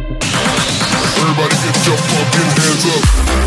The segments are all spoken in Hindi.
Everybody get your fucking hands up.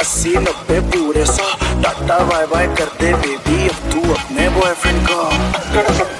अस्सी नब्बे पूरे सौ। टाटा बाय बाय कर दे बेबी अब तू अपने बॉयफ्रेंड का।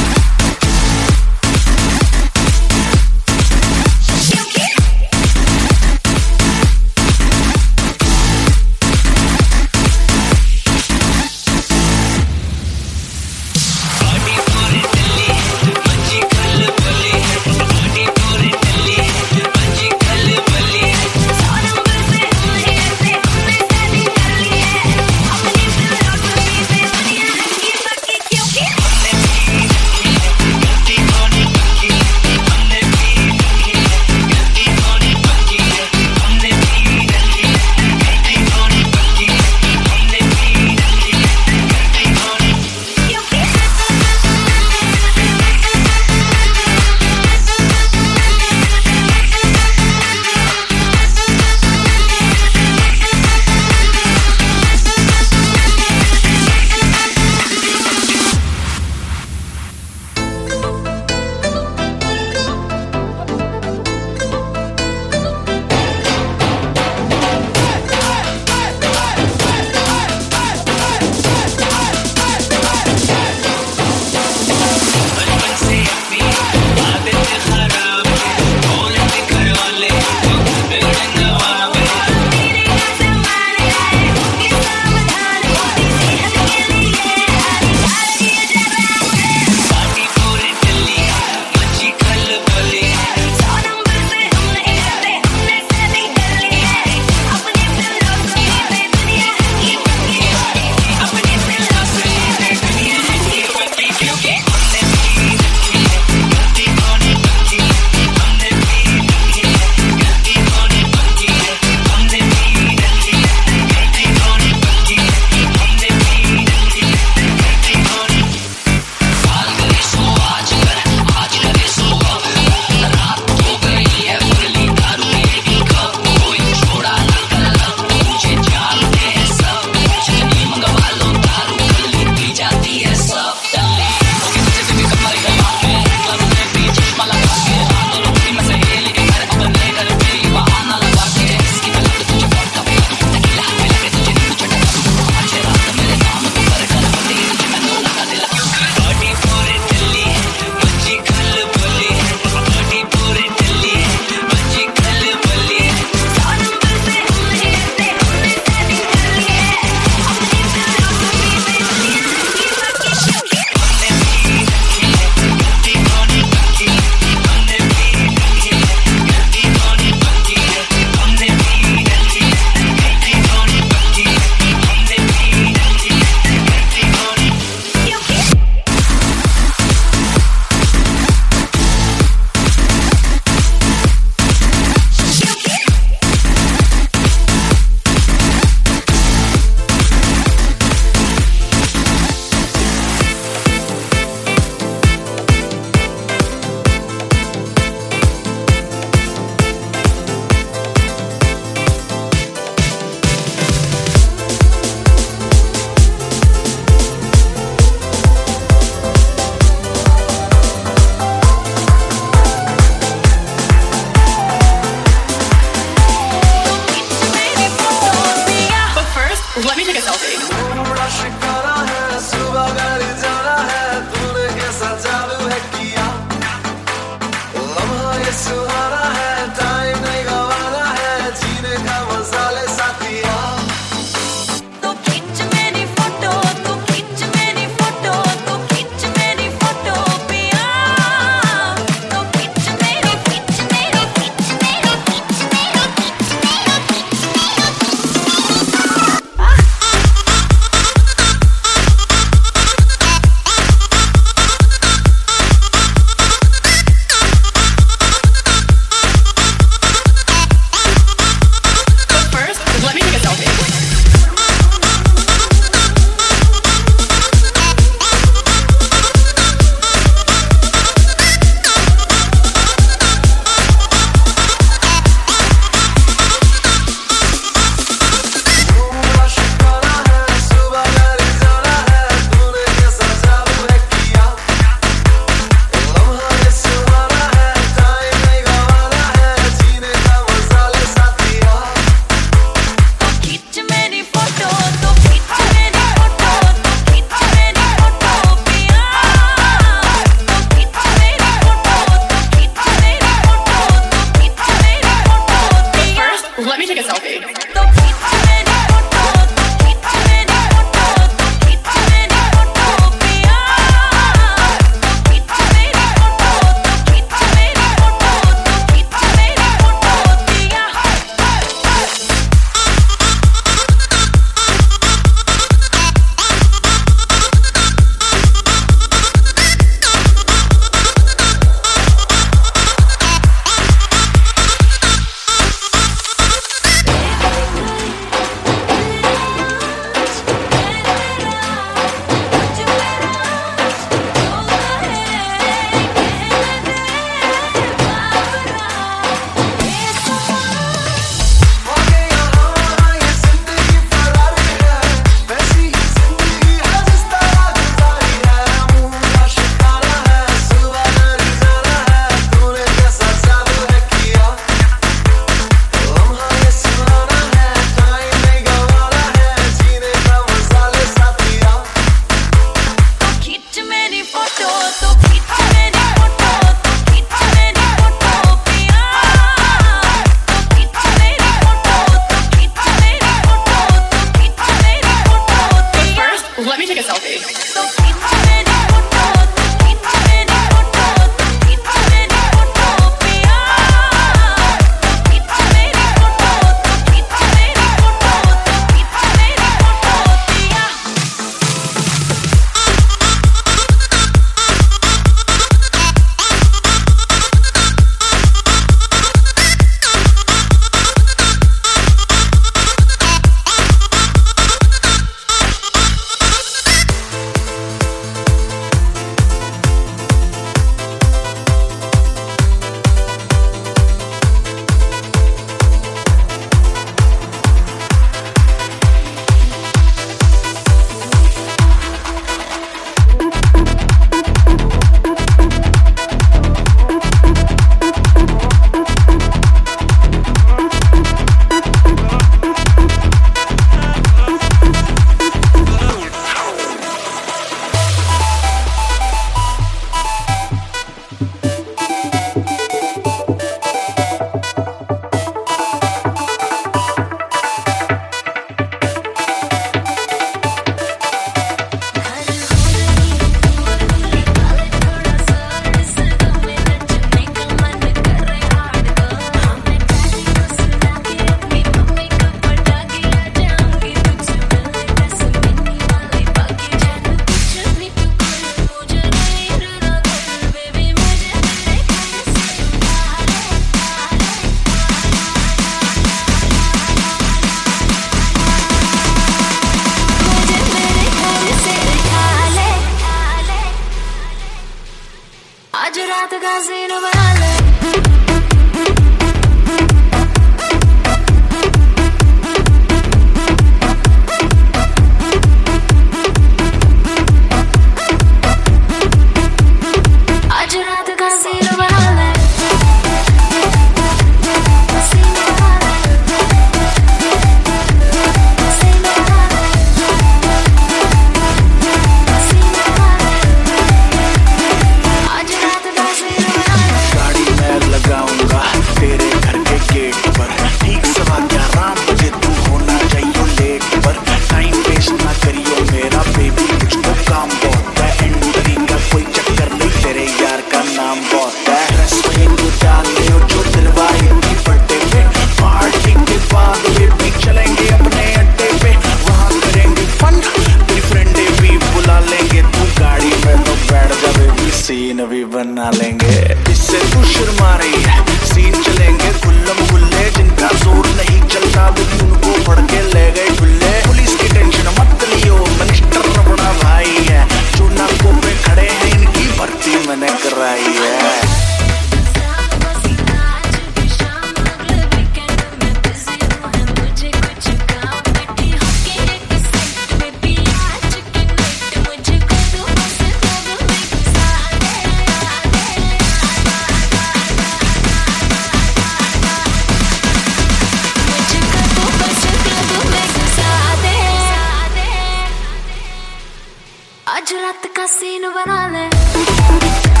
आज रात का सीन बना ले।